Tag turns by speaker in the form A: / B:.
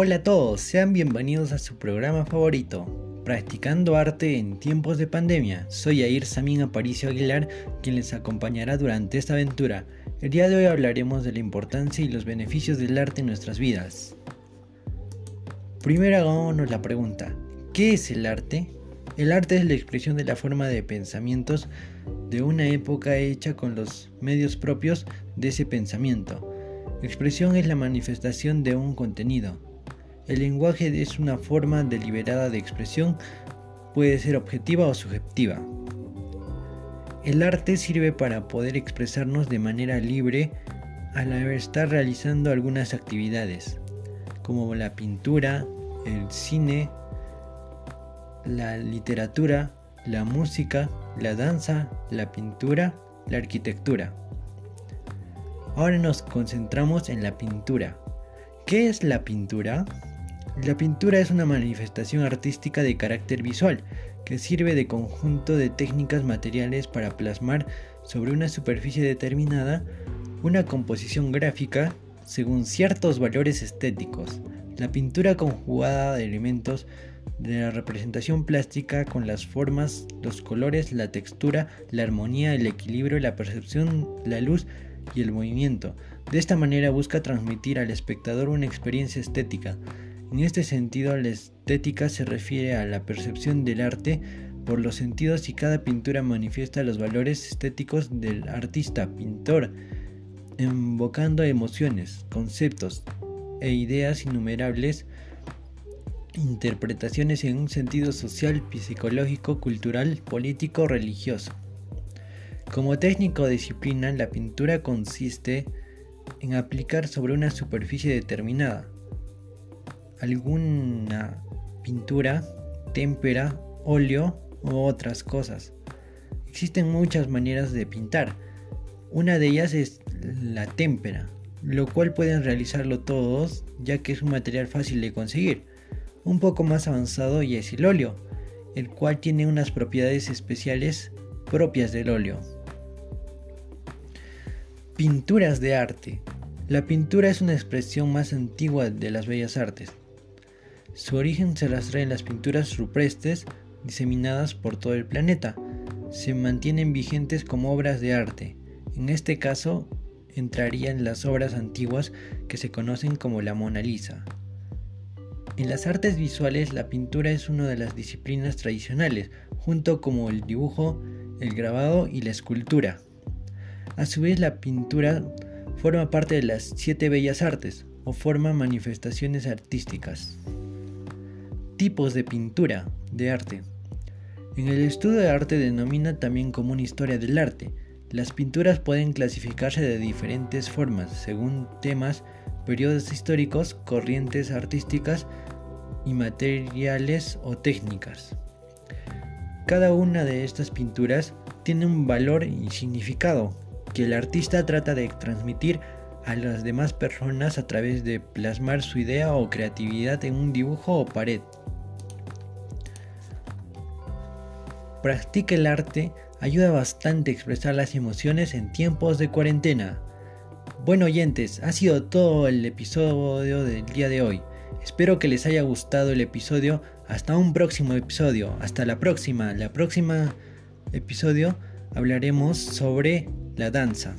A: Hola a todos, sean bienvenidos a su programa favorito, Practicando Arte en tiempos de pandemia. Soy Air Samin Aparicio Aguilar, quien les acompañará durante esta aventura. El día de hoy hablaremos de la importancia y los beneficios del arte en nuestras vidas. Primero hagámonos la pregunta, ¿qué es el arte? El arte es la expresión de la forma de pensamientos de una época hecha con los medios propios de ese pensamiento. Expresión es la manifestación de un contenido. El lenguaje es una forma deliberada de expresión, puede ser objetiva o subjetiva. El arte sirve para poder expresarnos de manera libre al estar realizando algunas actividades, como la pintura, el cine, la literatura, la música, la danza, la pintura, la arquitectura. Ahora nos concentramos en la pintura. ¿Qué es la pintura? La pintura es una manifestación artística de carácter visual que sirve de conjunto de técnicas materiales para plasmar sobre una superficie determinada una composición gráfica según ciertos valores estéticos. La pintura conjugada de elementos de la representación plástica con las formas, los colores, la textura, la armonía, el equilibrio, la percepción, la luz y el movimiento. De esta manera busca transmitir al espectador una experiencia estética. En este sentido, la estética se refiere a la percepción del arte por los sentidos y cada pintura manifiesta los valores estéticos del artista pintor, invocando emociones, conceptos e ideas innumerables interpretaciones en un sentido social, psicológico, cultural, político, religioso. Como técnico o disciplina, la pintura consiste en aplicar sobre una superficie determinada alguna pintura, témpera, óleo u otras cosas. Existen muchas maneras de pintar. Una de ellas es la témpera, lo cual pueden realizarlo todos ya que es un material fácil de conseguir. Un poco más avanzado y es el óleo, el cual tiene unas propiedades especiales propias del óleo. Pinturas de arte. La pintura es una expresión más antigua de las bellas artes. Su origen se rastrea en las pinturas rupestres diseminadas por todo el planeta. Se mantienen vigentes como obras de arte. En este caso, entrarían las obras antiguas que se conocen como la Mona Lisa. En las artes visuales la pintura es una de las disciplinas tradicionales, junto como el dibujo, el grabado y la escultura. A su vez la pintura forma parte de las siete bellas artes o forma manifestaciones artísticas. Tipos de pintura de arte. En el estudio de arte denomina también como una historia del arte. Las pinturas pueden clasificarse de diferentes formas según temas, periodos históricos, corrientes artísticas y materiales o técnicas. Cada una de estas pinturas tiene un valor y significado que el artista trata de transmitir a las demás personas a través de plasmar su idea o creatividad en un dibujo o pared. Practica el arte ayuda bastante a expresar las emociones en tiempos de cuarentena. Bueno oyentes, ha sido todo el episodio del día de hoy. Espero que les haya gustado el episodio. Hasta un próximo episodio. Hasta la próxima. La próxima episodio hablaremos sobre la danza.